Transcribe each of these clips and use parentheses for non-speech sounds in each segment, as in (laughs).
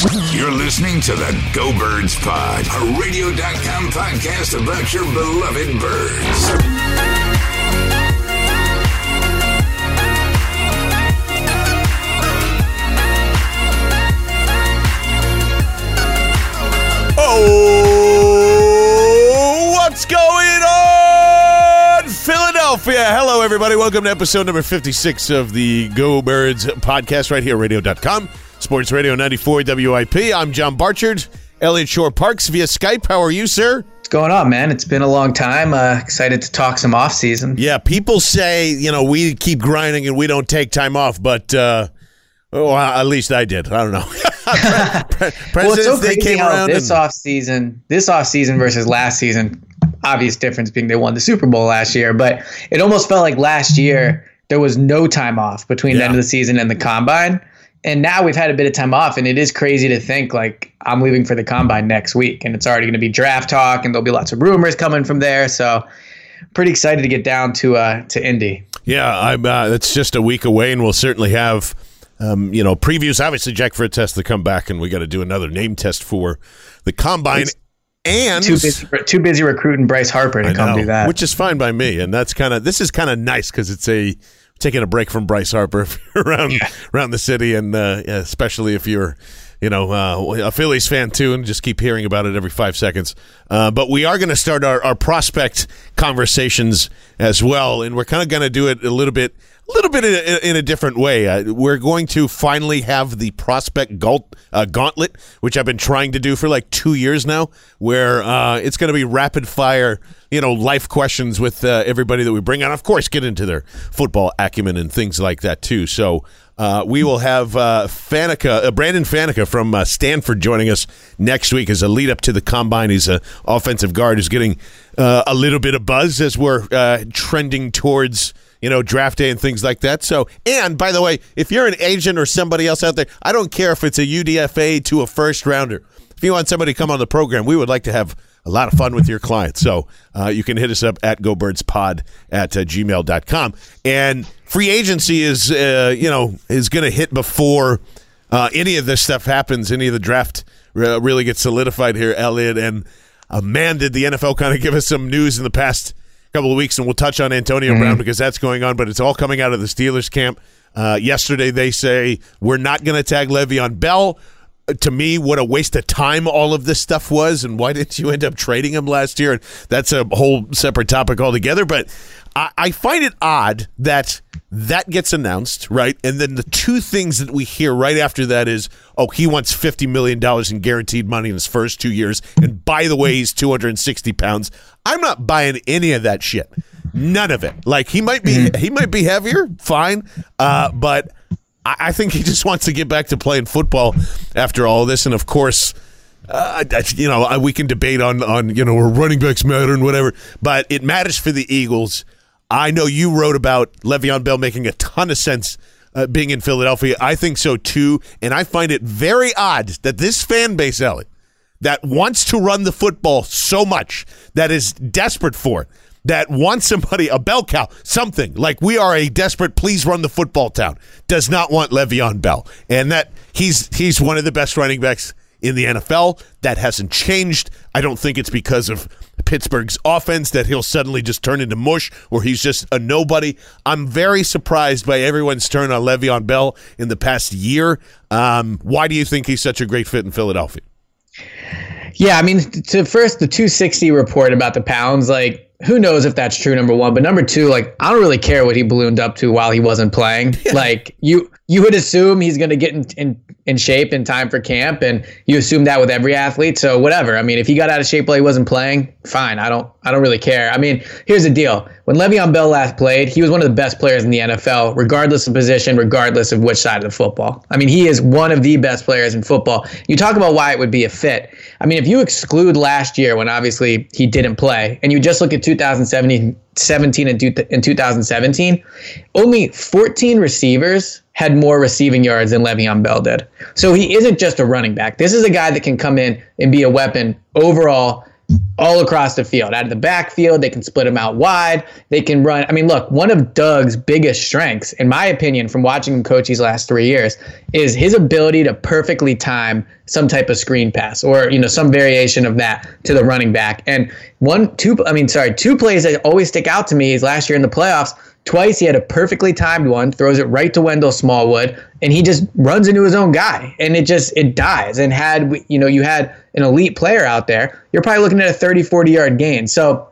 You're listening to the Go Birds Pod, a radio.com podcast about your beloved birds. Oh, what's going on, Philadelphia? Hello, everybody. Welcome to episode number 56 of the Go Birds podcast right here, radio.com. Sports Radio 94 WIP. I'm John Barchard, Elliot Shorr-Parks via Skype. How are you, sir? What's going on, man? It's been a long time. Uh, excited to talk some off season. Yeah, people say, you know, we keep grinding and we don't take time off, but, uh, oh, at least I did. I don't know. Pre- (laughs) (laughs) well, it's so crazy came how this and- off season, this off season versus last season. Obvious difference being they won the Super Bowl last year, but it almost felt like last year there was no time off between the end of the season and the combine. And now we've had a bit of time off, and it is crazy to think like I'm leaving for the combine next week, and it's already going to be draft talk, and there'll be lots of rumors coming from there. So, pretty excited to get down to uh, to Indy. Yeah, I'm. Uh, it's just a week away, and we'll certainly have, um, you know, previews. Obviously, Jack for a test to come back, and we got to do another name test for the combine. It's and Too busy, too busy recruiting Bryce Harper to I come know, do that. which is fine by me. And that's kind of this is kind of nice because it's a taking a break from Bryce Harper (laughs) if you're around around the city, and uh, yeah, especially if you're. You know, uh, a Phillies fan too, and just keep hearing about it every five seconds. Uh, but we are going to start our, our prospect conversations as well, and we're kind of going to do it a little bit, a little bit in a, in a different way. Uh, we're going to finally have the prospect gaunt, uh, gauntlet, which I've been trying to do for like two years now, where uh, it's going to be rapid fire, you know, life questions with uh, everybody that we bring on. Of course, get into their football acumen and things like that too. So. Uh, we will have uh, Fanaika, uh, Brandon Fanaika from uh, Stanford joining us next week as a lead up to the combine. He's an offensive guard who's getting uh, a little bit of buzz as we're trending towards you know draft day and things like that. So, and by the way, if you're an agent or somebody else out there, I don't care if it's a UDFA to a first rounder. If you want somebody to come on the program, we would like to have a lot of fun with your clients. So uh, you can hit us up at gobirdspod at uh, gmail.com. And free agency is, uh, you know, is going to hit before uh, any of this stuff happens, any of the draft uh, really gets solidified here, Elliot. And uh, man, did the NFL kind of give us some news in the past couple of weeks, and we'll touch on Antonio Brown because that's going on, but it's all coming out of the Steelers camp. Uh, yesterday, they say we're not going to tag Le'Veon Bell. To me, what a waste of time all of this stuff was, and why (laughs) didn't you end up trading him last year? And that's a whole separate topic altogether. But I, I find it odd that that gets announced, right? And then the two things that we hear right after that is, oh, he wants fifty million dollars in guaranteed money in his first two years, and by the way, he's two hundred and sixty pounds. I'm not buying any of that shit. None of it. Like he might be, he might be heavier, fine, uh, but I, I think he just wants to get back to playing football after all this, and of course. Uh, you know, we can debate on on you know where running backs matter and whatever, but it matters for the Eagles. I know you wrote about Le'Veon Bell making a ton of sense uh, being in Philadelphia. I think so too, and I find it very odd that this fan base, Ellie, that wants to run the football so much, that is desperate for it, that wants somebody, a bell cow, something like we are a desperate, please run the football town, does not want Le'Veon Bell. And that he's he's one of the best running backs in the NFL. That hasn't changed. I don't think it's because of Pittsburgh's offense that he'll suddenly just turn into mush or he's just a nobody. I'm very surprised by everyone's turn on Le'Veon Bell in the past year. Um, why do you think he's such a great fit in Philadelphia? Yeah, I mean, to first the 260 report about the pounds, like who knows if that's true number one but number two like i don't really care what he ballooned up to while he wasn't playing (laughs) yeah. like you you would assume he's going to get in, in, in shape in time for camp and you assume that with every athlete so whatever. I mean if he got out of shape while he wasn't playing fine i don't i don't really care. I mean here's the deal. When Le'Veon Bell last played he was one of the best players in the NFL regardless of position regardless of which side of the football. I mean he is one of the best players in football. You talk about why it would be a fit. I mean if you exclude last year when obviously he didn't play and you just look at 2017 17 and, in 2017, only 14 receivers had more receiving yards than Le'Veon Bell did. So he isn't just a running back. This is a guy that can come in and be a weapon overall all across the field. Out of the backfield, they can split him out wide. They can run. I mean, look, one of Doug's biggest strengths, in my opinion, from watching him coach these last three years, is his ability to perfectly time some type of screen pass or you know some variation of that to the running back. And one, two, I mean, sorry, two plays that always stick out to me is last year in the playoffs. Twice he had a perfectly timed one, throws it right to Wendell Smallwood, and he just runs into his own guy, and it just it dies. And had you know you had an elite player out there, you're probably looking at a 30, 40 yard gain. So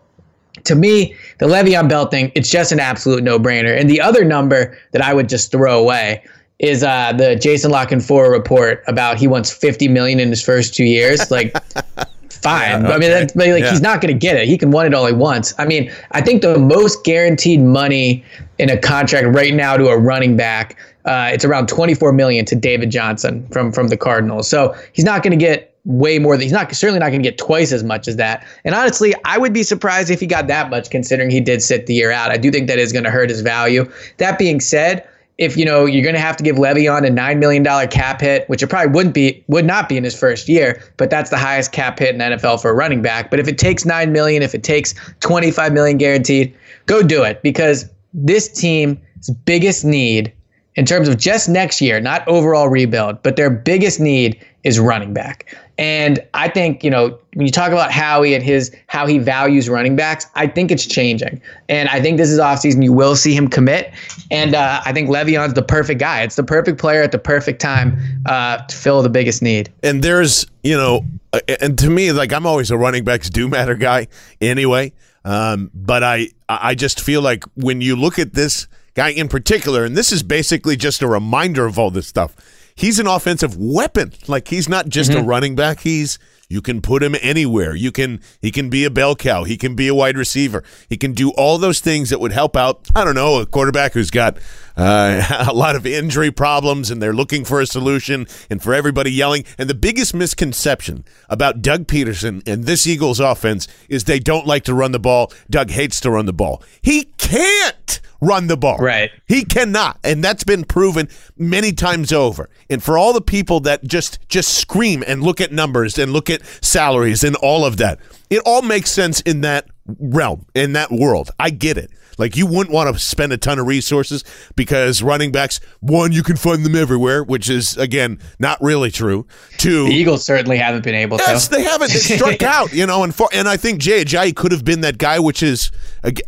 to me, the Le'Veon Bell thing, it's just an absolute no brainer. And the other number that I would just throw away is uh, the Jason La Canfora report about he wants 50 million in his first two years. Like (laughs) fine. Yeah, okay. I mean, that's, like yeah. he's not going to get it. He can want it all he wants. I mean, I think the most guaranteed money in a contract right now to a running back, uh, it's around 24 million to David Johnson from from the Cardinals. So he's not going to get way more than he's not certainly not going to get twice as much as that. And honestly, I would be surprised if he got that much considering he did sit the year out. I do think that is going to hurt his value. That being said, if you know you're going to have to give Le'Veon a nine million dollar cap hit, which it probably wouldn't be, would not be in his first year, but that's the highest cap hit in the NFL for a running back. But if it takes nine million, if it takes 25 million guaranteed, go do it because this team's biggest need in terms of just next year, not overall rebuild, but their biggest need is running back. And I think, you know, when you talk about Howie and his how he values running backs, I think it's changing. And I think this is offseason. You will see him commit. And uh, I think Le'Veon's the perfect guy. It's the perfect player at the perfect time uh, to fill the biggest need. And there's, you know, uh, and to me, like I'm always a running backs do matter guy anyway. Um, but I, I just feel like when you look at this guy in particular, and this is basically just a reminder of all this stuff he's an offensive weapon. Like he's not just mm-hmm. a running back. He's you can put him anywhere. You can he can be a bell cow. He can be a wide receiver. He can do all those things that would help out. I don't know a quarterback who's got uh, (laughs) a lot of injury problems and they're looking for a solution and for everybody yelling. And the biggest misconception about Doug Pederson and this Eagles offense is they don't like to run the ball. Doug hates to run the ball. He can't run the ball. Right. He cannot. And that's been proven many times over. And for all the people that just just scream and look at numbers and look at salaries and all of that, it all makes sense in that realm, in that world. I get it. Like you wouldn't want to spend a ton of resources because running backs, one, you can find them everywhere, which is again not really true. Two, the Eagles certainly haven't been able yes, to. they haven't. They struck (laughs) out, you know, and for, and I think Jay Ajayi could have been that guy, which is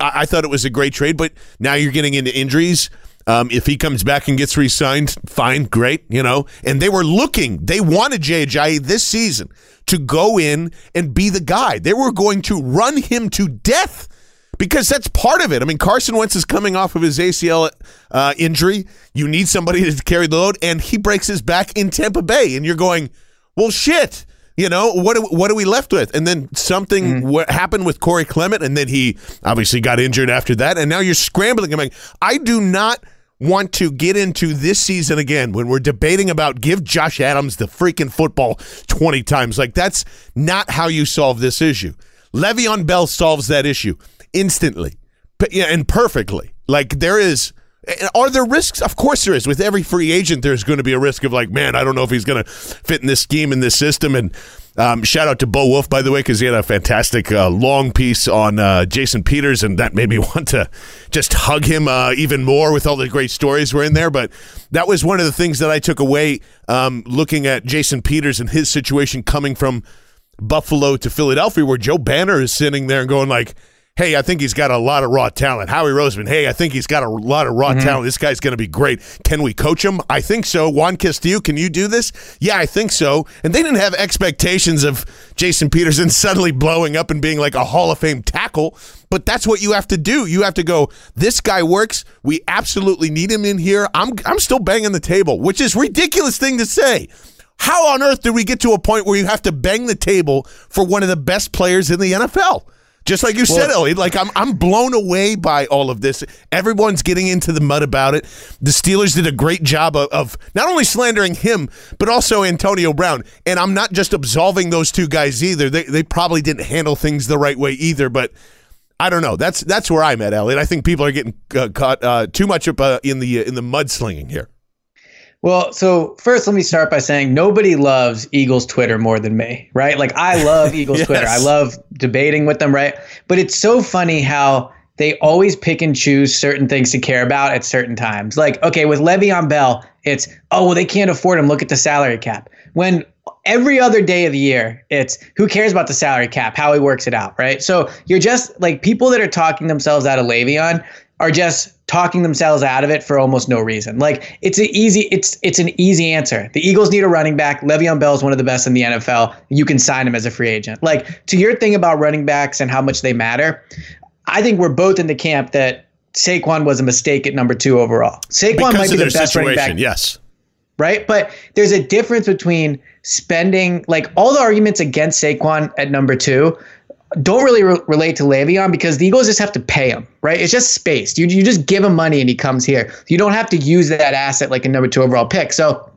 I thought it was a great trade, but now you're getting into injuries. Um, if he comes back and gets re-signed, fine, great, you know. And they were looking, they wanted Jay Ajayi this season to go in and be the guy. They were going to run him to death because that's part of it. I mean, Carson Wentz is coming off of his ACL uh, injury. You need somebody to carry the load, and he breaks his back in Tampa Bay, and you're going, well, shit. You know what? What are we left with? And then something mm. what happened with Corey Clement, and then he obviously got injured after that, and now you're scrambling. I'm like, I do not want to get into this season again when we're debating about give Josh Adams the freaking football 20 times. Like that's not how you solve this issue. Le'Veon Bell solves that issue instantly yeah, and perfectly. Like there is. Are there risks? Of course there is. With every free agent, there's going to be a risk of like, man, I don't know if he's going to fit in this scheme in this system. And Um, shout out to Bo Wulf, by the way, because he had a fantastic uh, long piece on uh, Jason Peters, and that made me (laughs) want to just hug him uh, even more with all the great stories were in there. But that was one of the things that I took away um, looking at Jason Peters and his situation coming from Buffalo to Philadelphia, where Joe Banner is sitting there and going like, hey, I think he's got a lot of raw talent. Howie Roseman, hey, I think he's got a lot of raw mm-hmm. talent. This guy's going to be great. Can we coach him? I think so. Juan Castillo, can you do this? Yeah, I think so. And they didn't have expectations of Jason Peterson (laughs) suddenly blowing up and being like a Hall of Fame tackle. But that's what you have to do. You have to go, this guy works. We absolutely need him in here. I'm, I'm still banging the table, which is ridiculous thing to say. How on earth do we get to a point where you have to bang the table for one of the best players in the NFL? Just like you well, said, Elliot, like I'm I'm blown away by all of this. Everyone's getting into the mud about it. The Steelers did a great job of, of, not only slandering him, but also Antonio Brown. And I'm not just absolving those two guys either. They they probably didn't handle things the right way either, but I don't know. That's that's where I'm at, Elliot. I think people are getting uh, caught uh, too much up uh, in the in the mudslinging here. Well, so first, let me start by saying nobody loves Eagles Twitter more than me, right? Like, I love (laughs) Eagles yes. Twitter. I love debating with them, right? But it's so funny how they always pick and choose certain things to care about at certain times. Like, okay, with Le'Veon Bell, it's, oh, well, they can't afford him. Look at the salary cap. When every other day of the year, it's who cares about the salary cap, how he works it out, right? So you're just like people that are talking themselves out of Le'Veon are just talking themselves out of it for almost no reason. Like it's an easy it's it's an easy answer. The Eagles need a running back. Le'Veon Bell is one of the best in the NFL. You can sign him as a free agent. Like to your thing about running backs and how much they matter, I think we're both in the camp that Saquon was a mistake at number two overall. Saquon because might be the best situation, running back. Yes. Right? But there's a difference between spending like all the arguments against Saquon at number two don't really re- relate to Le'Veon because the Eagles just have to pay him, right? It's just space. You, you just give him money and he comes here. You don't have to use that asset like a number two overall pick. So,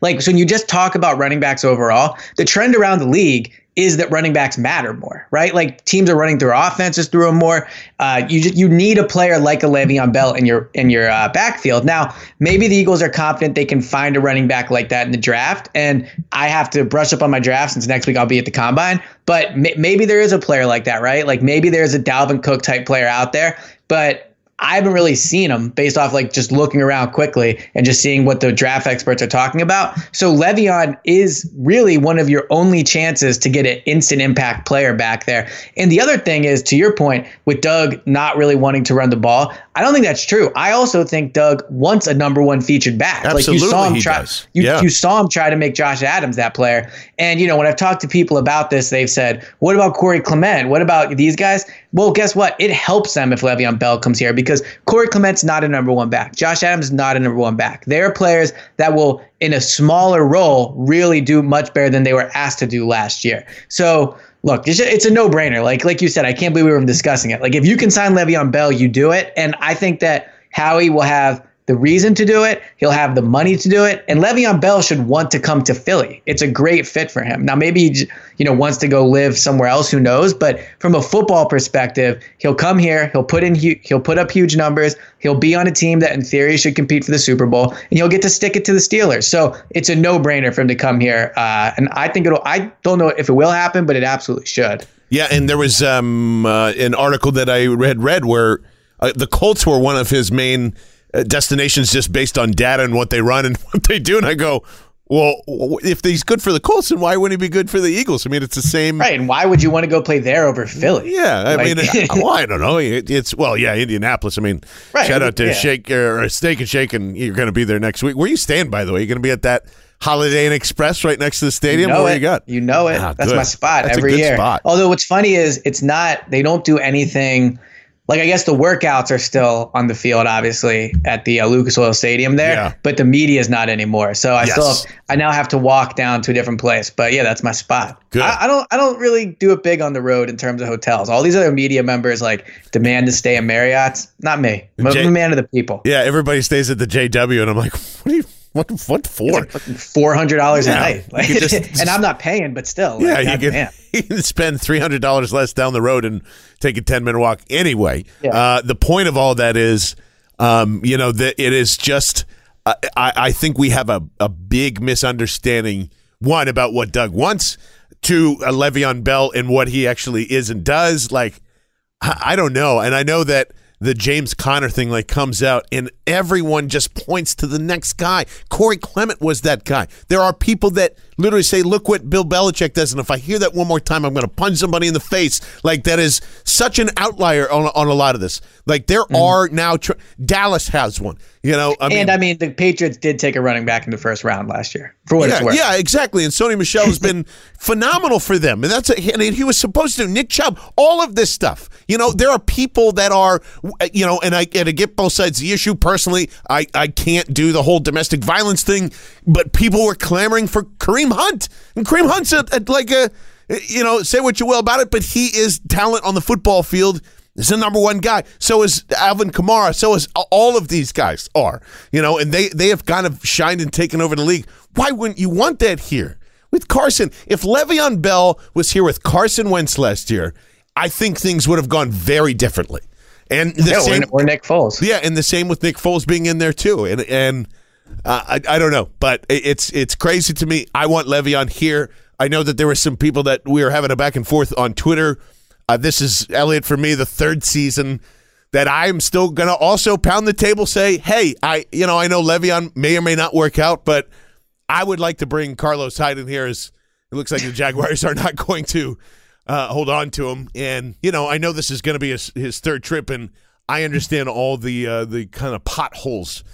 like, so when you just talk about running backs overall, the trend around the league is that running backs matter more, right? Like teams are running through offenses through them more. Uh, you just, you need a player like a Le'Veon Bell in your in your uh, backfield. Now, maybe the Eagles are confident they can find a running back like that in the draft, and I have to brush up on my draft since next week I'll be at the combine. But m- maybe there is a player like that, right? Like maybe there's a Dalvin Cook type player out there, but I haven't really seen them based off like just looking around quickly and just seeing what the draft experts are talking about. So Le'Veon is really one of your only chances to get an instant impact player back there. And the other thing is, to your point, with Doug not really wanting to run the ball, I don't think that's true. I also think Doug wants a number one featured back. Absolutely, like you saw him try, does. You, yeah. you saw him try to make Josh Adams that player. And you know, when I've talked to people about this, they've said, "What about Corey Clement? What about these guys?" Well, guess what? It helps them if Le'Veon Bell comes here because Corey Clement's not a number one back. Josh Adams is not a number one back. They're players that will, in a smaller role, really do much better than they were asked to do last year. So look, it's, it's a no brainer. Like like you said, I can't believe we were discussing it. Like if you can sign Le'Veon Bell, you do it. And I think that Howie will have the reason to do it. He'll have the money to do it. And Le'Veon Bell should want to come to Philly. It's a great fit for him. Now, maybe he, you know, wants to go live somewhere else. Who knows? But from a football perspective, he'll come here. He'll put in, he'll put up huge numbers. He'll be on a team that, in theory, should compete for the Super Bowl, and he'll get to stick it to the Steelers. So it's a no-brainer for him to come here. Uh, and I think it'll. I don't know if it will happen, but it absolutely should. Yeah, and there was um, uh, an article that I read read where uh, the Colts were one of his main Uh, destinations just based on data and what they run and (laughs) what they do. And I go, well, if he's good for the Colts, then why wouldn't he be good for the Eagles? I mean, it's the same. Right. And why would you want to go play there over Philly? Yeah. I like, mean, (laughs) uh, well, I don't know. it's, well, yeah, Indianapolis. I mean, right. shout out to yeah. Shake uh, or Steak and Shake, and you're going to be there next week. Where you stand, by the way? You're going to be at that Holiday Inn Express right next to the stadium. You know Where it. you got? You know it. Ah, That's good. my spot That's every year. Spot. Although what's funny is it's not, they don't do anything – like I guess the workouts are still on the field, obviously at the uh, Lucas Oil Stadium there, yeah. but the media is not anymore. So I yes. still have, I now have to walk down to a different place. But yeah, that's my spot. Good. I, I, don't I don't really do it big on the road in terms of hotels. All these other media members like demand to stay in Marriott's. Not me. I'm J- a man of the people. Yeah, everybody stays at the JW, and I'm like, (laughs) what are you? What what for? Four hundred dollars a night, like, just, (laughs) and I'm not paying, but still. Yeah, like, you can, (laughs) you can spend three hundred dollars less down the road and take a ten minute walk anyway. Yeah. Uh, the point of all that is, um, you know, that it is just. I, I think we have a, a big misunderstanding one about what Doug wants to uh, Le'Veon Bell and what he actually is and does. Like, I, I don't know, and I know that the James Conner thing like comes out and everyone just points to the next guy. Corey Clement was that guy. There are people that literally say, "Look what Bill Belichick does," and if I hear that one more time, I'm going to punch somebody in the face. Like that is such an outlier on, on a lot of this. Like there mm. are now tr- Dallas has one. You know, I and I mean, the Patriots did take a running back in the first round last year. For what yeah, it's worth. Yeah, exactly. And Sony Michel has (laughs) been phenomenal for them, and that's a, and he was supposed to. Nick Chubb, all of this stuff. You know, there are people that are, you know, and I and to get both sides of the issue. Personally, I I can't do the whole domestic violence thing, but people were clamoring for Kareem Hunt, and Kareem Hunt's a, a, like a, you know, say what you will about it, but he is talent on the football field is the number one guy. So is Alvin Kamara. So is all of these guys are. You know, and they they have kind of shined and taken over the league. Why wouldn't you want that here with Carson? If Le'Veon Bell was here with Carson Wentz last year, I think things would have gone very differently. And the yeah, same, or Nick Foles. Yeah, and the same with Nick Foles being in there too. And and uh, I I don't know, but it's it's crazy to me. I want Le'Veon here. I know that there were some people that we were having a back and forth on Twitter uh, this is Elliot for me, the third season that I'm still going to also pound the table, say, hey, I, you know, I know Le'Veon may or may not work out, but I would like to bring Carlos Hyde in here as it looks like the Jaguars are not (laughs) going to uh, hold on to him. And, you know, I know this is going to be his, his, third trip, and I understand all the uh, the kind of potholes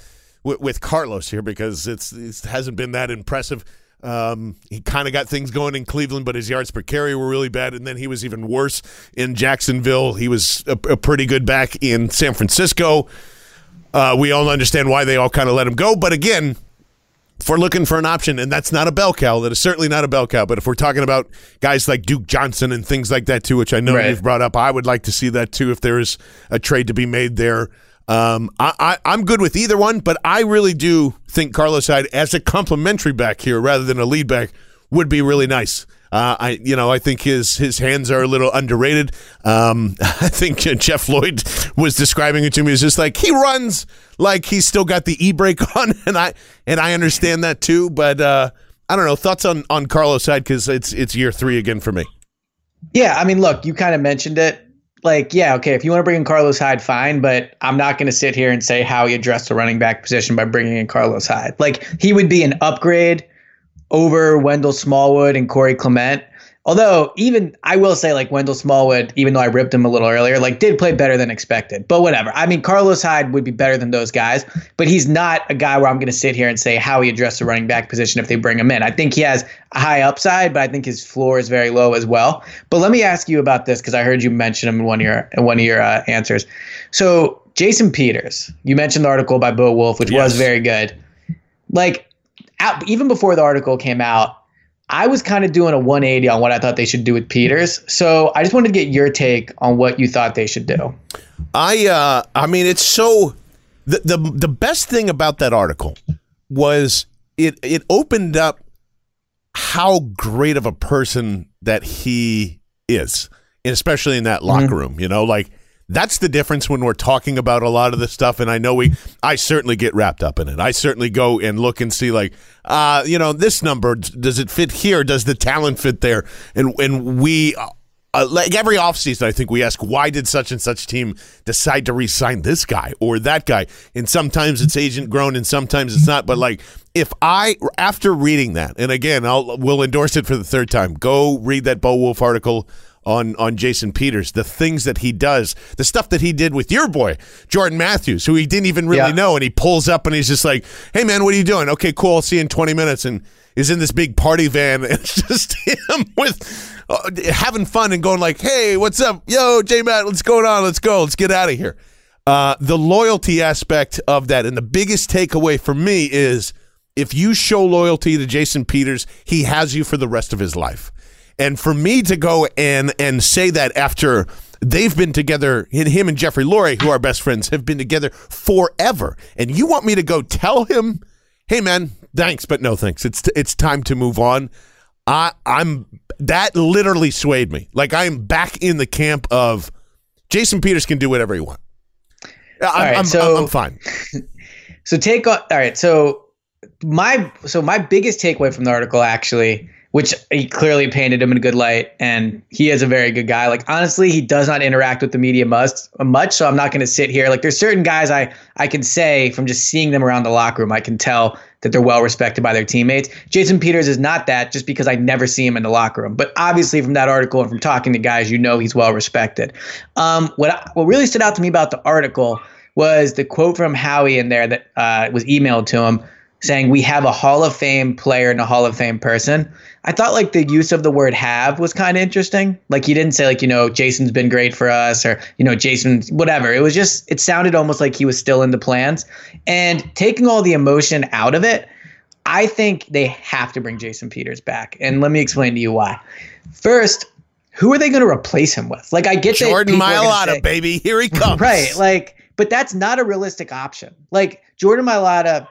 with, with Carlos here because it's it hasn't been that impressive. Um, he kind of got things going in Cleveland, but his yards per carry were really bad. And then he was even worse in Jacksonville. He was a, a pretty good back in San Francisco. Uh, we all understand why they all kind of let him go. But again, if we're looking for an option, and that's not a bell cow, that is certainly not a bell cow. But if we're talking about guys like Duke Johnson and things like that too, which I know right. you've brought up, I would like to see that too if there is a trade to be made there. Um, I, I, am good with either one, but I really do think Carlos Hyde as a complimentary back here rather than a lead back would be really nice. Uh, I, you know, I think his his hands are a little underrated. Um, (laughs) I think Jeff Lloyd was describing it to me as just like he runs like he's still got the e brake (laughs) on, and I and I understand that too. But uh, I don't know thoughts on on Carlos Hyde because it's it's year three again for me. Yeah, I mean, look, you kind of mentioned it like, yeah, okay, if you want to bring in Carlos Hyde, fine, but I'm not going to sit here and say how he addressed the running back position by bringing in Carlos Hyde. Like, he would be an upgrade over Wendell Smallwood and Corey Clement. Although, even I will say, like Wendell Smallwood, even though I ripped him a little earlier, like did play better than expected. But whatever. I mean, Carlos Hyde would be better than those guys, but he's not a guy where I'm going to sit here and say how he addressed the running back position if they bring him in. I think he has a high upside, but I think his floor is very low as well. But let me ask you about this because I heard you mention him in one of your in one of your uh, answers. So Jason Peters, you mentioned the article by Bo Wulf, which yes. was very good. Like, out, even before the article came out I was kind of doing a 180 on what I thought they should do with Peters. So I just wanted to get your take on what you thought they should do. I uh I mean it's so the the the best thing about that article was it it opened up how great of a person that he is, especially in that locker mm-hmm. room, you know, like that's the difference when we're talking about a lot of this stuff. And I know we, I certainly get wrapped up in it. I certainly go and look and see, like, uh, you know, this number does it fit here? Does the talent fit there? And and we. Uh, like every offseason, I think we ask, why did such and such team decide to re-sign this guy or that guy? And sometimes it's agent grown and sometimes it's not. But like, if I, after reading that, and again, I'll, we'll endorse it for the third time, go read that Bo Wulf article on on Jason Peters, the things that he does, the stuff that he did with your boy Jordan Matthews, who he didn't even really yeah. know, and he pulls up and he's just like, "Hey man, what are you doing? Okay, cool. I'll see you in 20 minutes." And is in this big party van, (laughs) and it's just him with uh, having fun and going like, "Hey, what's up? Yo, J Matt, what's going on? Let's go. Let's get out of here." Uh, the loyalty aspect of that, and the biggest takeaway for me is if you show loyalty to Jason Peters, he has you for the rest of his life. And for me to go and and say that after they've been together, him and Jeffrey Lurie, who are best friends, have been together forever, and you want me to go tell him, "Hey, man, thanks, but no thanks. It's it's time to move on." I I'm that literally swayed me. Like I'm back in the camp of Jason Peters can do whatever he wants. I'm, right, I'm, so, I'm, I'm fine. (laughs) So take all right. So my so my biggest takeaway from the article actually which he clearly painted him in a good light. And he is a very good guy. Like honestly, he does not interact with the media much, much. So I'm not going to sit here. Like there's certain guys I I can say from just seeing them around the locker room, I can tell that they're well respected by their teammates. Jason Peters is not that just because I never see him in the locker room. But obviously, from that article and from talking to guys, you know he's well respected. Um, what what really stood out to me about the article was the quote from Howie in there that uh, was emailed to him saying we have a Hall of Fame player and a Hall of Fame person. I thought like the use of the word have was kind of interesting. Like he didn't say like, you know, Jason's been great for us or, you know, Jason, whatever. It was just, it sounded almost like he was still in the plans. And taking all the emotion out of it, I think they have to bring Jason Peters back. And let me explain to you why. First, who are they going to replace him with? Like I get Jordan Mailata, baby. Here he comes. right. Like, but that's not a realistic option. Like Jordan Mailata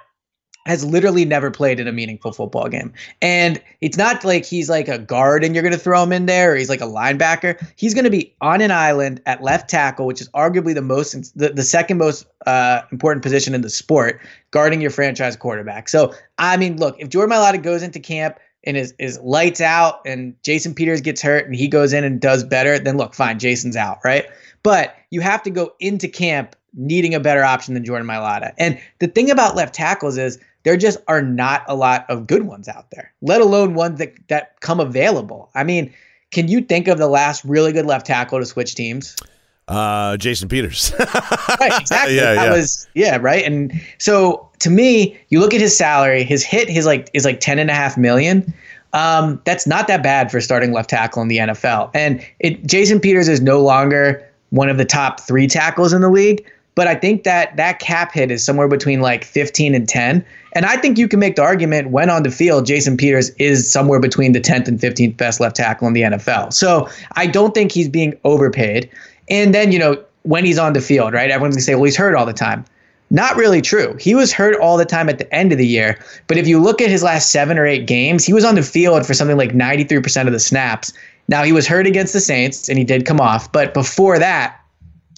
has literally never played in a meaningful football game. And it's not like he's like a guard and you're going to throw him in there or he's like a linebacker. He's going to be on an island at left tackle, which is arguably the most the, the second most uh, important position in the sport, guarding your franchise quarterback. So, I mean, look, if Jordan Mailata goes into camp and is, is lights out and Jason Peters gets hurt and he goes in and does better, then look, fine, Jason's out, right? But you have to go into camp needing a better option than Jordan Mailata. And the thing about left tackles is there just are not a lot of good ones out there, let alone ones that, that come available. I mean, can you think of the last really good left tackle to switch teams? Uh, Jason Peters. (laughs) right, exactly. yeah, that yeah. was yeah, right. And so to me, you look at his salary, his hit his like is like ten and a half million. Um, that's not that bad for starting left tackle in the NFL. And it Jason Peters is no longer one of the top three tackles in the league. But I think that that cap hit is somewhere between like 15 and 10. And I think you can make the argument when on the field, Jason Peters is somewhere between the 10th and 15th best left tackle in the NFL. So I don't think he's being overpaid. And then, you know, when he's on the field, right? Everyone's going to say, well, he's hurt all the time. Not really true. He was hurt all the time at the end of the year. But if you look at his last seven or eight games, he was on the field for something like 93% of the snaps. Now, he was hurt against the Saints and he did come off. But before that,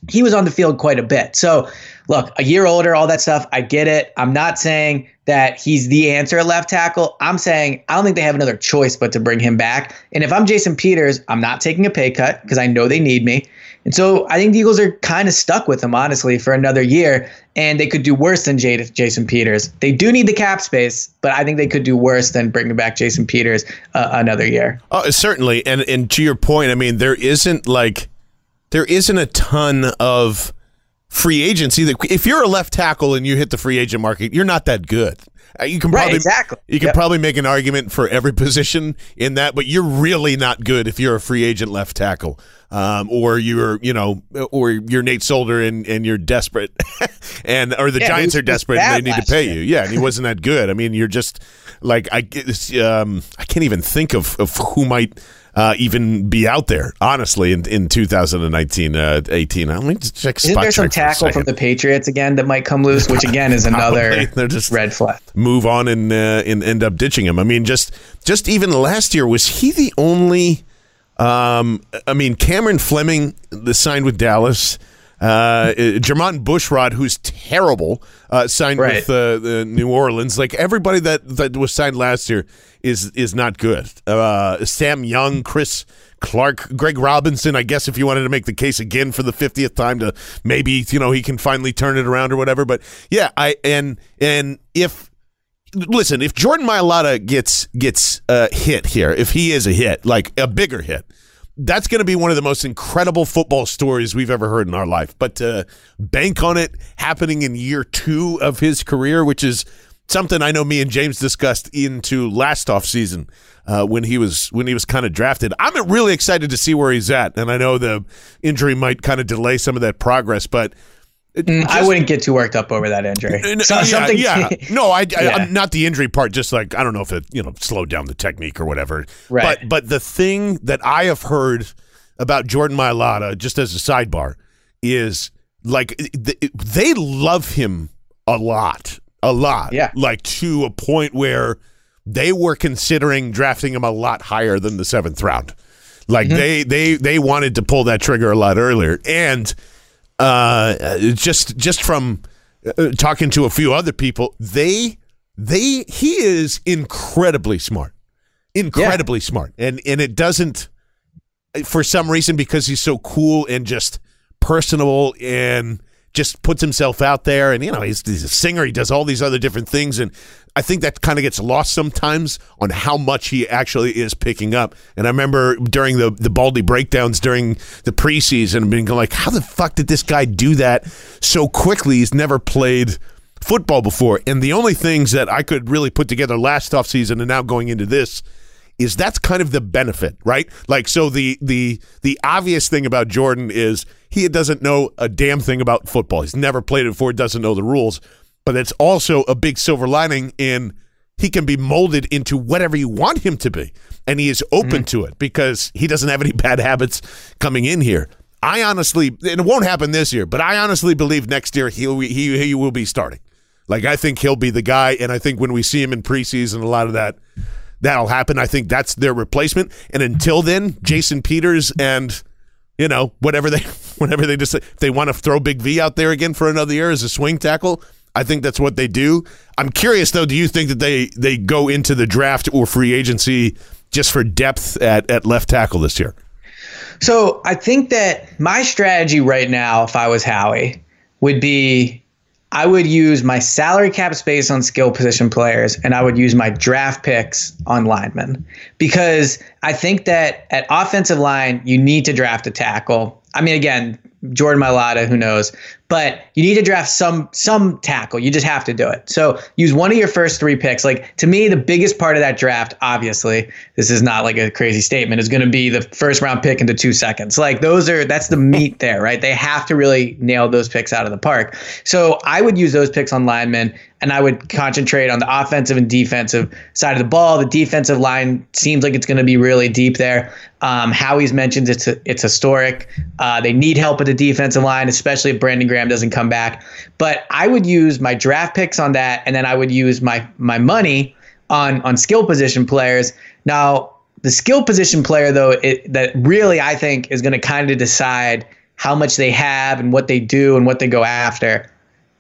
he was on the field quite a bit. So, look, a year older, all that stuff, I get it. I'm not saying that he's the answer at left tackle. I'm saying I don't think they have another choice but to bring him back. And if I'm Jason Peters, I'm not taking a pay cut because I know they need me. And so I think the Eagles are kind of stuck with him, honestly, for another year. And they could do worse than Jason Peters. They do need the cap space, but I think they could do worse than bringing back Jason Peters uh, another year. Oh, certainly. And and to your point, I mean, there isn't like there isn't a ton of free agency that if you're a left tackle and you hit the free agent market, you're not that good. Uh, you can probably right, exactly. You can yep. probably make an argument for every (laughs) position in that, but you're really not good if you're a free agent left tackle, um, or you're you know, or you're Nate Solder and, and you're desperate, (laughs) and or the yeah, Giants are desperate and they need to pay year. you. Yeah, and he wasn't that good. I mean, you're just like I um, I can't even think of, of who might uh, even be out there, honestly, in, in 2019 uh, 18. Let me just check Isn't there some tackle from the Patriots again that might come loose, which again is (laughs) another (laughs) They're just red flag. Move on and, uh, and end up ditching him. I mean, just just even last year, was he the only. Um, I mean, Cameron Fleming, the signed with Dallas. Uh, Jermon Bushrod, who's terrible, uh, signed right. with uh, the New Orleans. Like everybody that, that was signed last year is is not good. Uh, Sam Young, Chris Clark, Greg Robinson. I guess if you wanted to make the case again for the fiftieth time to maybe you know he can finally turn it around or whatever. But yeah, I and and if listen, if Jordan Mailata gets gets a hit here, if he is a hit, like a bigger hit that's going to be one of the most incredible football stories we've ever heard in our life. But to bank on it happening in year two of his career, which is something I know me and James discussed into last off season uh, when he was when he was kind of drafted. I'm really excited to see where he's at, and I know the injury might kind of delay some of that progress, but just, I wouldn't get too worked up over that injury. So, yeah, something, yeah. (laughs) No, I, yeah. I, not the injury part. Just like I don't know if it you know slowed down the technique or whatever. Right. But but the thing that I have heard about Jordan Mailata, just as a sidebar, is like they love him a lot, a lot. Yeah. Like to a point where they were considering drafting him a lot higher than the seventh round. Like mm-hmm. they they they wanted to pull that trigger a lot earlier and uh, just just from uh, talking to a few other people, they they he is incredibly smart. incredibly smart, and and it doesn't for some reason because he's so cool and just personable and just puts himself out there and you know he's, he's a singer. He does all these other different things and i think that kind of gets lost sometimes on how much he actually is picking up and i remember during the the baldy breakdowns during the preseason being like how the fuck did this guy do that so quickly he's never played football before and the only things that i could really put together last offseason and now going into this is that's kind of the benefit, right? Like so the the the obvious thing about Jordan is he doesn't know a damn thing about football. He's never played it before, doesn't know the rules. But it's also a big silver lining in he can be molded into whatever you want him to be. And he is open mm-hmm. to it because he doesn't have any (laughs) bad habits coming in here. I honestly, and it won't happen this year, but I honestly believe next year he'll he he will be starting. Like I think he'll be the guy, and I think when we see him in preseason, a lot of that that'll happen. I think that's their replacement. And until then, Jason Peters and you know whatever they (laughs) whatever they just if they want to throw Big V out there again for another year as a swing tackle. I think that's what they do. I'm curious though. Do you think that they they go into the draft or free agency just for depth at at left tackle this year? So I think that my strategy right now, if I was Howie, would be I would use my salary cap space on skill position players and I would use my draft picks on linemen because I think that at offensive line, you need to draft a tackle. I mean, again, Jordan Mailata, who knows? But you need to draft some some tackle. You just have to do it. So use one of your first three picks. Like to me, the biggest part of that draft, obviously, this is not like a crazy statement, is going to be the first round pick into two seconds. Like those are that's the meat there, right? They have to really nail those picks out of the park. So I would use those picks on linemen and I would concentrate on the offensive and defensive side of the ball. The defensive line seems like it's going to be really deep there. Um, Howie's mentioned it's it's historic. Uh, they need help at the defensive line, especially if Brandon Graham doesn't come back. But I would use my draft picks on that, and then I would use my my money on on skill position players. Now, the skill position player though, it, that really I think is going to kind of decide how much they have and what they do and what they go after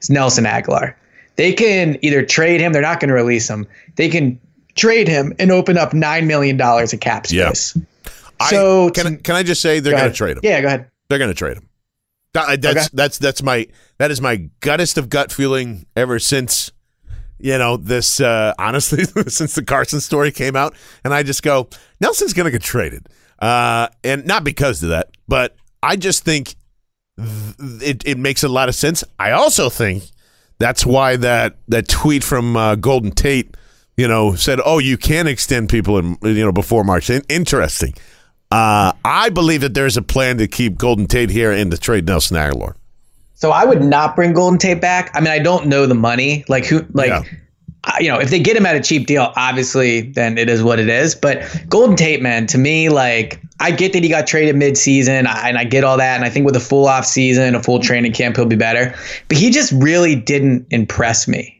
is Nelson Agholor. They can either trade him, they're not going to release him. They can trade him and open up $9 million of cap space. Yeah. So I, can, I, can I just say they're going to trade him? Yeah, go ahead. They're going to trade him. That, that's okay. that's that's my that is my guttest of gut feeling ever since you know this uh honestly (laughs) since the Carson story came out and I just go Nelson's going to get traded. Uh and not because of that, but I just think th- it it makes a lot of sense. I also think that's why that that tweet from uh, Golden Tate, you know, said, "Oh, you can extend people in, you know before March." interesting. Uh, I believe that there's a plan to keep Golden Tate here and to trade Nelson Agholor. So I would not bring Golden Tate back. I mean, I don't know the money. Like who? Like. Yeah you know, if they get him at a cheap deal, obviously, then it is what it is. But Golden Tate, man, to me, like, I get that he got traded midseason, and I get all that, and I think with a full off season, a full training camp, he'll be better. But he just really didn't impress me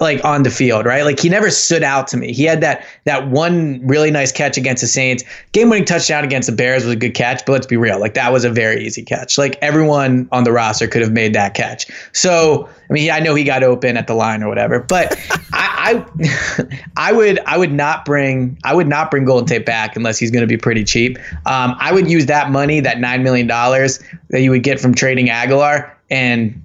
like on the field, right? Like he never stood out to me. He had that that one really nice catch against the Saints. Game-winning touchdown against the Bears was a good catch, but let's be real, like that was a very easy catch. Like everyone on the roster could have made that catch. So, I mean, I know he got open at the line or whatever, but (laughs) I, I, (laughs) I would I would not bring I would not bring Golden Tate back unless he's going to be pretty cheap. Um, I would use that money, that nine million dollars that you would get from trading Agholor, and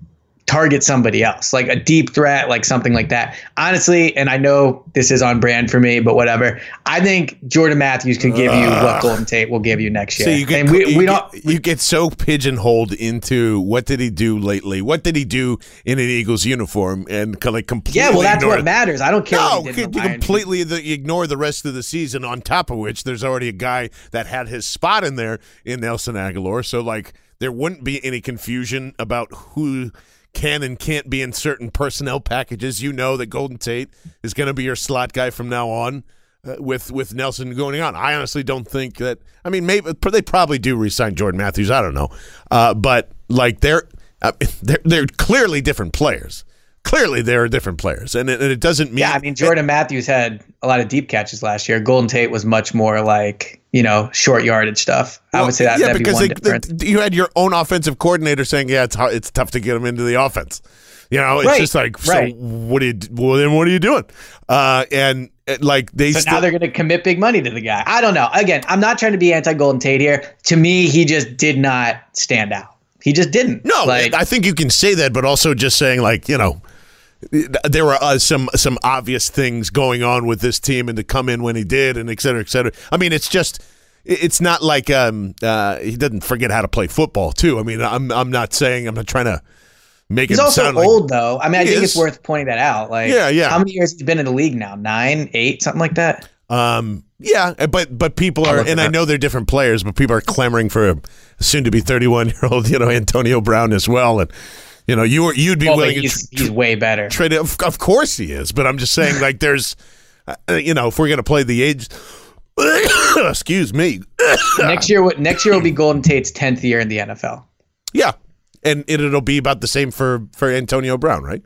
target somebody else, like a deep threat, like something like that. Honestly, and I know this is on brand for me, but whatever. I think Jordan Matthews could give you what Golden Tate will give you next year. So you get, and we, you we don't. Get, you get so pigeonholed into what did he do lately? What did he do in an Eagles uniform? And like completely. Yeah, well, that's what matters. I don't care. No, you completely the, ignore the rest of the season. On top of which, there's already a guy that had his spot in there in Nelson Agholor. So like, there wouldn't be any confusion about who can and can't be in certain personnel packages. You know that Golden Tate is going to be your slot guy from now on. Uh, with with Nelson going on, I honestly don't think that. I mean, maybe they probably do resign Jordan Matthews. I don't know, uh, but like they're, uh, (laughs) they're they're clearly different players clearly there are different players, and it, and it doesn't mean. Yeah, I mean Jordan Matthews had a lot of deep catches last year. Golden Tate was much more like you know short yardage stuff. Well, I would say that. Yeah, because be they, you had your own offensive coordinator saying, "Yeah, it's it's tough to get him into the offense." You know, it's right, just like, so right. what are you? Well, then what are you doing? Uh, and like they So still, now they're going to commit big money to the guy. I don't know. Again, I'm not trying to be anti Golden Tate here. To me, he just did not stand out. He just didn't. No, like I think you can say that, but also just saying like you know, there were uh, some some obvious things going on with this team, and to come in when he did, and et cetera, et cetera. I mean, it's just it's not like um uh, he doesn't forget how to play football too. I mean, I'm I'm not saying I'm not trying to make he's it also sound like old though. I mean, I think is. it's worth pointing that out. Like, Yeah, yeah. How many years has he's been in the league now? Nine, eight, something like that. Um, yeah, but but people are, look and it I know they're different players, but people are clamoring for a soon to be 31 year old, (laughs) you know, Antonio Brown as well, and you know, you were you'd be Well, willing to he's, tr- he's way better. trade. Of, of course he is, but I'm just saying, like, there's, uh, you know, if we're gonna play the age, (coughs) excuse me, (coughs) next year, next year will be Golden Tate's tenth year in the NFL. yeah, and it, it'll be about the same for for Antonio Brown, right?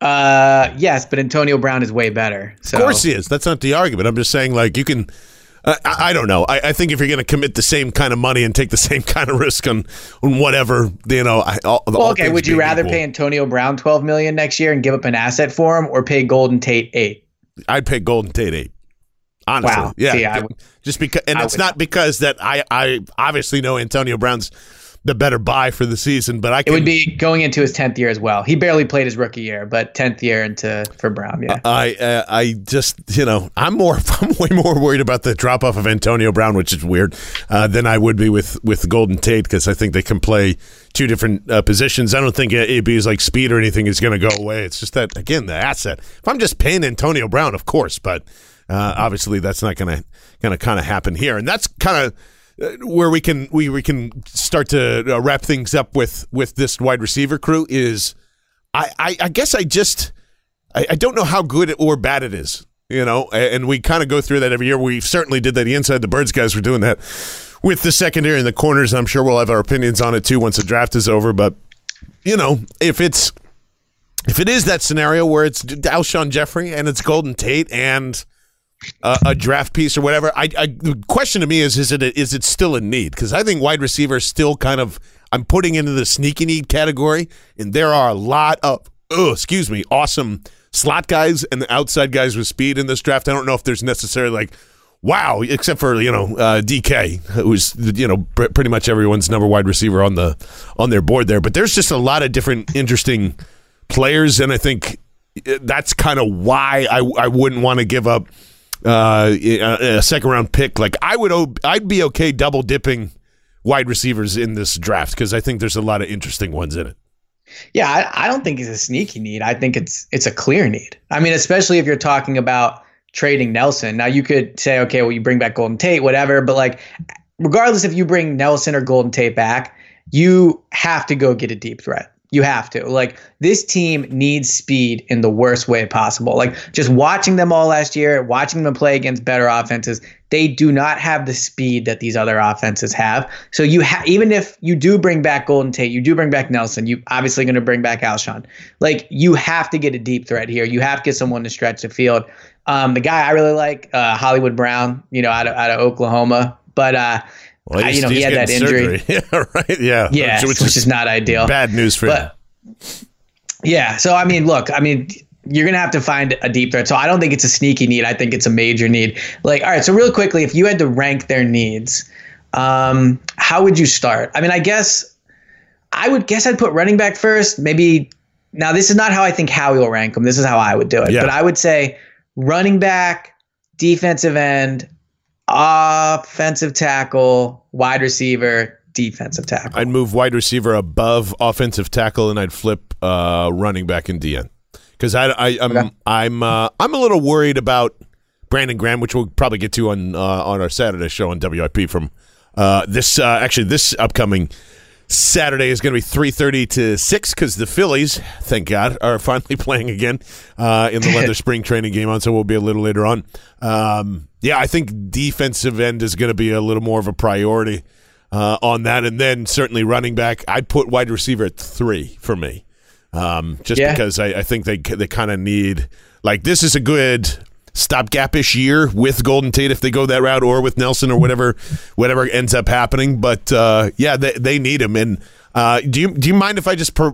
Uh, yes, but Antonio Brown is way better. So. Of course he is. That's not the argument. I'm just saying, like, you can. I, I don't know. I, I think if you're going to commit the same kind of money and take the (laughs) same kind of risk on, on whatever, you know, I, all, Well, okay. Would you rather equal, pay Antonio Brown twelve million next year and give up an asset for him, or pay Golden Tate eight? I'd pay Golden Tate eight. Honestly, Wow. yeah. See, would- just because, and I it's would not because that I, I obviously know Antonio Brown's the better buy for the season, but I It would be going into his tenth year as well. He barely played his rookie year, but tenth year into for Brown. Yeah. I uh, I just you know I'm more (laughs) I'm way more worried about the drop off of Antonio Brown, which is weird, uh, than I would be with with Golden Tate because I think they can play two different uh, positions. I don't think AB's like speed or anything is going to go away. It's just that again the asset. If I'm just paying Antonio Brown, of course, but uh, obviously that's not going to going to kind of happen here, and that's kind of. Where we can we, we can start to uh, wrap things up with with this wide receiver crew is I, I, I guess I just I, I don't know how good or bad it is, you know, and we kind of go through that every year. We certainly did that. The inside the birds guys were doing that with the secondary and the corners. I'm sure we'll have our opinions on it too once the draft is over. But you know, if it's if it is that scenario where it's Alshon Jeffery and it's Golden Tate and a, a draft piece or whatever, I, I the question to me is is it a, is it still a need? Because I think wide receiver still kind of I'm putting into the sneaky need category, and there are a lot of oh excuse me awesome slot guys and the outside guys with speed in this draft. I don't know if there's necessarily like wow, except for you know uh, DK, who's you know pr- pretty much everyone's number wide receiver on the on their board there. But there's just a lot of different interesting players, and I think uh, that's kind of why I I wouldn't want to give up uh, a, second round pick. Like I would, I'd be okay double dipping wide receivers in this draft because I think there's a lot of interesting ones in it. Yeah, I, I don't think it's a sneaky need. I think it's it's a clear need. I mean, especially if you're talking about trading Nelson. Now you could say, okay, well, you bring back Golden Tate, whatever, but like, regardless if you bring Nelson or Golden Tate back, you have to go get a deep threat. You have to. Like this team needs speed in the worst way possible. Like just watching them all last year, watching them play against better offenses, they do not have the speed that these other offenses have. So you have even if you do bring back Golden Tate, you do bring back Nelson, you obviously going to bring back Alshon. Like you have to get a deep threat here. You have to get someone to stretch the field. Um, the guy I really like, uh, Hollywood Brown, you know, out of out of Oklahoma, but uh, Well, I- you know, he had that getting injury. surgery. (laughs) yeah, right. Yeah, Yeah, which, is, not ideal. bad news for him. But yeah, so I mean, look, I mean, you're gonna have to find a deep threat. So I don't think it's a sneaky need. I think it's a major need. Like, all right, so real quickly, if you had to rank their needs, um, how would you start? I mean, I guess I would guess I'd put running back first. Maybe now this is not how I think Howie will rank them. This is how I would do it. Yeah. But I would say running back, defensive end, offensive tackle, wide receiver, defensive tackle. I'd move wide receiver above offensive tackle, and I'd flip uh, running back in DN because I, I I'm Okay. I'm uh, I'm a little worried about Brandon Graham, which we'll probably get to on uh, on our Saturday show on WIP from uh, this uh, actually this upcoming Saturday is going to be three thirty to six because the Phillies, thank God, are (laughs) finally playing again uh, in the (laughs) leather spring training game on. So we'll be a little later on. Um, yeah, I think defensive end is going to be a little more of a priority uh, on that, and then certainly running back. I'd put wide receiver at three for me, um, just Yeah. because I, I think they they kind of need like this is a good stopgap-ish year with Golden Tate if they go that route, or with Nelson or whatever whatever ends up happening. But uh, yeah, they they need him, and Uh, do you do you mind if I just pr-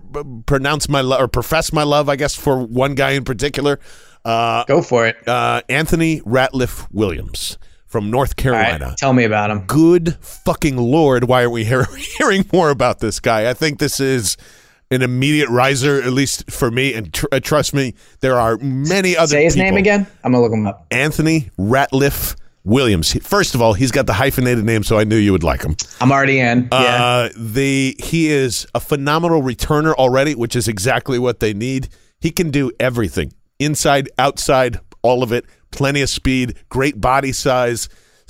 pronounce my love or profess my love? I guess for one guy in particular. Uh, Go for it. uh, Anthony Ratliff Williams from North All right, Carolina. tell me about him. Good fucking lord! Why are we hear- (laughs) hearing more about this guy? I think this is an immediate riser, at least for me. And tr- uh, trust me, there are many other. Say his name again. I'm gonna look him up. Anthony Ratliff Williams. First of all, he's got the hyphenated name, so I knew you would like him. I'm already in. yeah. Uh, the he is a phenomenal returner already, which is exactly what they need. He can do everything, inside, outside, all of it. Plenty of speed, great body size.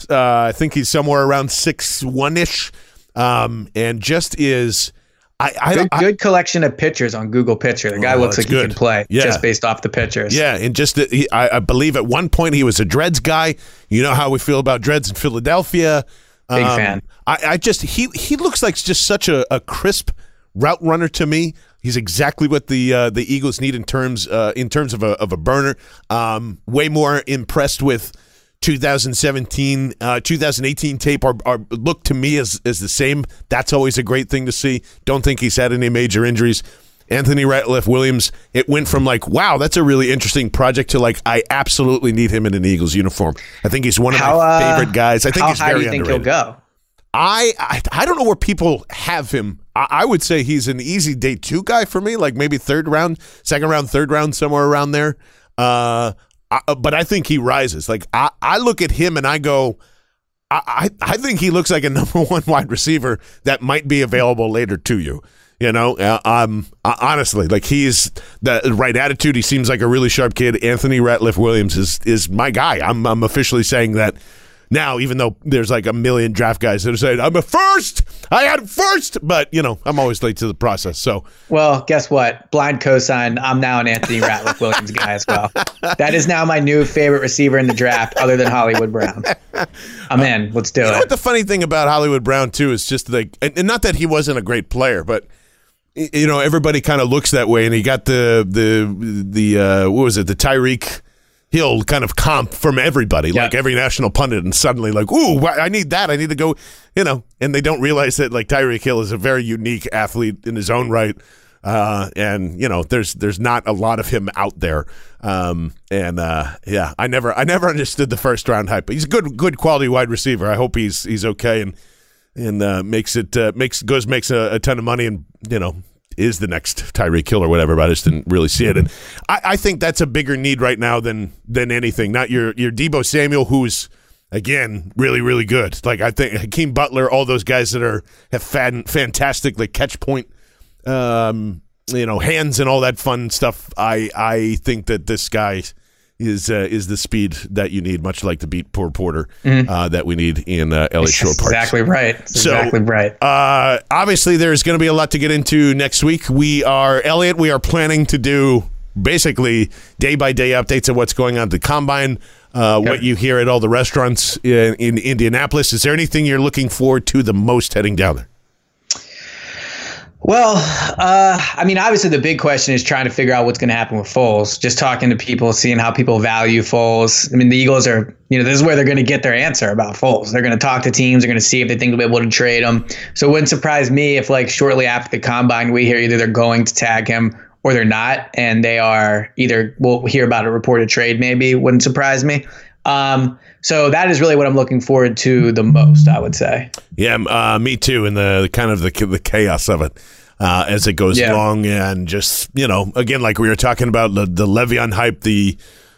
Uh, I think he's somewhere around six one ish, um, and just is. I, I, Good, I good collection of pictures on Google Picture. The guy Oh, looks like he can play Yeah. just based off the pictures. Yeah, and just he, I, I believe at one point he was a Dreads guy. You know how we feel about Dreads in Philadelphia. Um, Big fan. I, I just he he looks like just such a, a crisp route runner to me. He's exactly what the uh, the Eagles need in terms uh, in terms of a of a burner. Um, way more impressed with 2017, uh, 2018 tape. Are, are look to me as as the same. That's always a great thing to see. Don't think he's had any major injuries. Anthony Ratliff Williams, it went from like, wow, that's a really interesting project to like, I absolutely need him in an Eagles uniform. I think he's one of How, my uh, favorite guys. I think How he's high very do you think underrated. he'll go? I, I I don't know where people have him. I, I would say he's an easy day two guy for me, like maybe third round, second round, third round, somewhere around there. Uh, I, but I think he rises. Like I, I look at him and I go, I, I I think he looks like a (laughs) number one wide receiver that might be available later to you. You know, uh, um, uh, honestly, like he's the right attitude. He seems like a really sharp kid. Anthony Ratliff Williams is is my guy. I'm I'm officially saying that now, even though there's like a million draft guys that are saying I'm a first, I had first, but you know, I'm always late to the process. So Well, guess what? Blind cosign. I'm now an Anthony Ratliff Williams guy as well. That is now my new favorite receiver in the draft, other than Hollywood Brown. I'm in. Let's do You know what the funny thing about Hollywood Brown too is just like, and, and not that he wasn't a great player, but you know everybody kind of looks that way, and he got the the the uh, what was it the Tyreek Hill kind of comp from everybody, Yeah. like every national pundit, and suddenly like, ooh, I need that, I need to go, you know, and they don't realize that like Tyreek Hill is a very unique athlete in his own right. Uh, and you know, there's there's not a lot of him out there. Um, and uh, yeah, I never I never (laughs) understood the first round hype. But he's a good good quality wide receiver. I hope he's he's okay and and uh, makes it uh, makes goes makes a, a ton of money and you know is the next Tyreek Hill or whatever. But I just didn't really see it. And I, I think that's a bigger need right now than than anything. Not your your Deebo Samuel who's. Again, really, really good. Like I think Hakeem Butler, all those guys that are have fan, fantastic like catch point um, you know, hands and all that fun stuff. I I think that this guy is uh, is the speed that you need, much like the beat poor Porter uh, that we need in uh, Elliot Shorr-Parks. exactly right. That's So- exactly right. Uh, obviously, there's going to be a lot to get into next week. We are Elliot. We are planning to do basically day by day updates of what's going on at the combine. Uh, What you hear at all the restaurants in, in Indianapolis. Is there anything you're looking forward to the most heading down there? Well, uh, I mean, obviously the big question is trying to figure out what's going to happen with Foles. Just talking to people, seeing how people value Foles. I mean, the Eagles are, you know, this is where they're going to get their answer about Foles. They're going to talk to teams. They're going to see if they think they'll be able to trade him. So it wouldn't surprise me if, like, shortly after the combine, we hear either they're going to tag him or they're not, and they are either we'll hear about a reported trade. Maybe wouldn't surprise me. Um, so that is really what I'm looking forward to the most. I would say. Yeah, uh, me too. And the, the kind of the the chaos of it uh, as it goes Yeah. along, and just you know, again, like we were talking about the the Le'Veon hype, the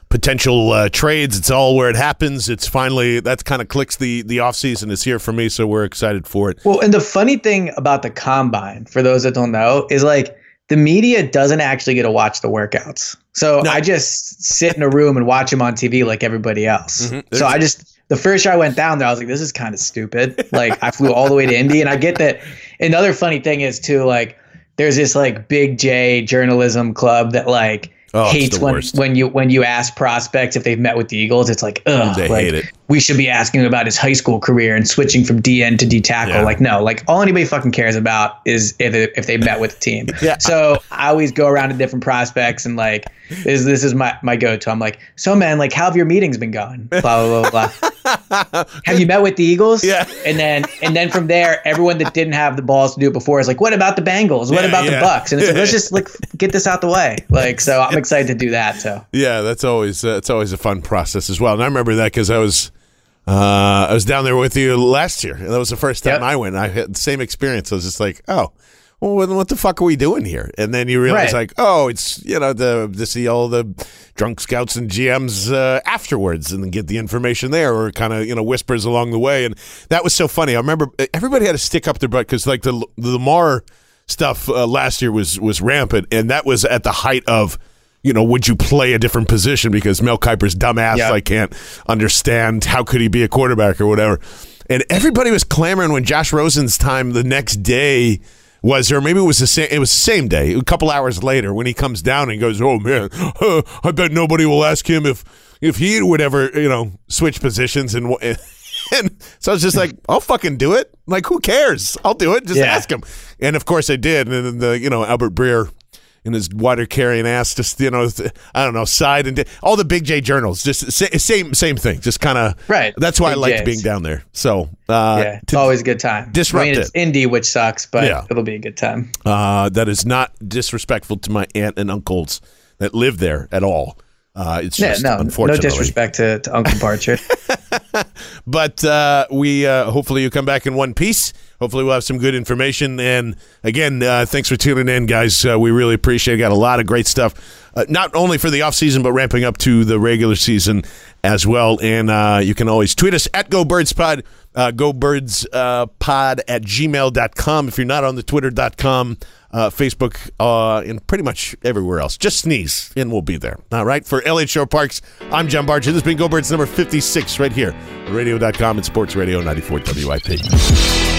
potential uh, trades. It's all where it happens. It's finally that kind of clicks. The the off season is here for me, so we're excited for it. Well, and the funny thing about the combine, for those that don't know, is like the media doesn't actually get to watch the workouts. So No. I just sit in a room and watch them on TV like everybody else. Mm-hmm. So I just the first year I went down there, I was like, this is kind of stupid. Like I flew all the way to Indy, and I get that. Another funny thing is too, like there's this like big J journalism club that like Oh, hates when worst. when you when you ask prospects if they've met with the Eagles. It's like ugh, They like, hate it. We should be asking him about his high school career and switching from DN to D tackle. Yeah. Like, no, like all anybody fucking cares about is if they, if they met with the team. (laughs) Yeah. So I always go around to different prospects and like this this is my my go to. I'm like, so man, like how have your meetings been going? Blah blah blah blah. (laughs) have you met with the Eagles? Yeah. And then and then from there, everyone that didn't have the balls to do it before is like, what about the Bengals? What Yeah, about yeah. the Bucks? And it's like, let's just like get this out the way. Like, so I'm excited to do that. So Yeah, that's always uh, it's always a fun process as well. And I remember that because I was uh, I was down there with you last year, and that was the first time Yep. I went. I had the same experience. I was just like, oh. Well, what- the fuck are we doing here? And then you realize, Right. like, oh, it's you know the to see all the drunk scouts and GMs uh, afterwards, and then get the information there, or kind of you know whispers along the way. And that was so funny. I remember everybody had to stick up their butt because like the the Lamar stuff uh, last year was was rampant, and that was at the height of you know, would you play a different position because Mel Kiper's dumbass Yeah. like can't understand how could he be a quarterback or whatever. And everybody was clamoring when Josh Rosen's time the next day was, or maybe it was the same. It was the same day, a couple hours later, when he comes down and goes, "Oh man, uh, I bet nobody will ask him if if he would ever, you know, switch positions." And wh- (laughs) and so I was just like, (laughs) "I'll fucking do it. Like, who cares? I'll do it. Just Yeah. ask him." And of course, I did. And then the you know Albert Breer and his water carrying ass, just you know, I don't know, side and all the Big J journals, just sa- same same thing, just kind of Right. That's why I liked Js. being down there. So uh, yeah, it's always a good time. disrupt I mean, it's it. Indy, which sucks, but Yeah. it'll be a good time. uh, that is not disrespectful to my aunt and uncles that live there at all. Uh, it's Yeah, just no, no disrespect to, to Uncle Partridge. (laughs) But uh, we uh, hopefully you come back in one piece. Hopefully we'll have some good information. And again, uh, thanks for tuning in, guys. Uh, we really appreciate it. Got a lot of great stuff, uh, not only for the off season, but ramping up to the regular season as well. And uh, you can always tweet us at GoBirdsPod, uh, GoBirdsPod uh, pod at gmail.com. If you're not on the Twitter.com, uh, Facebook, uh, and pretty much everywhere else. Just sneeze, and we'll be there. All right. For Elliot Shorr-Parks, I'm John Barger. This has been Go Birds number 56 right here, radio.com and Sports Radio 94 WIP.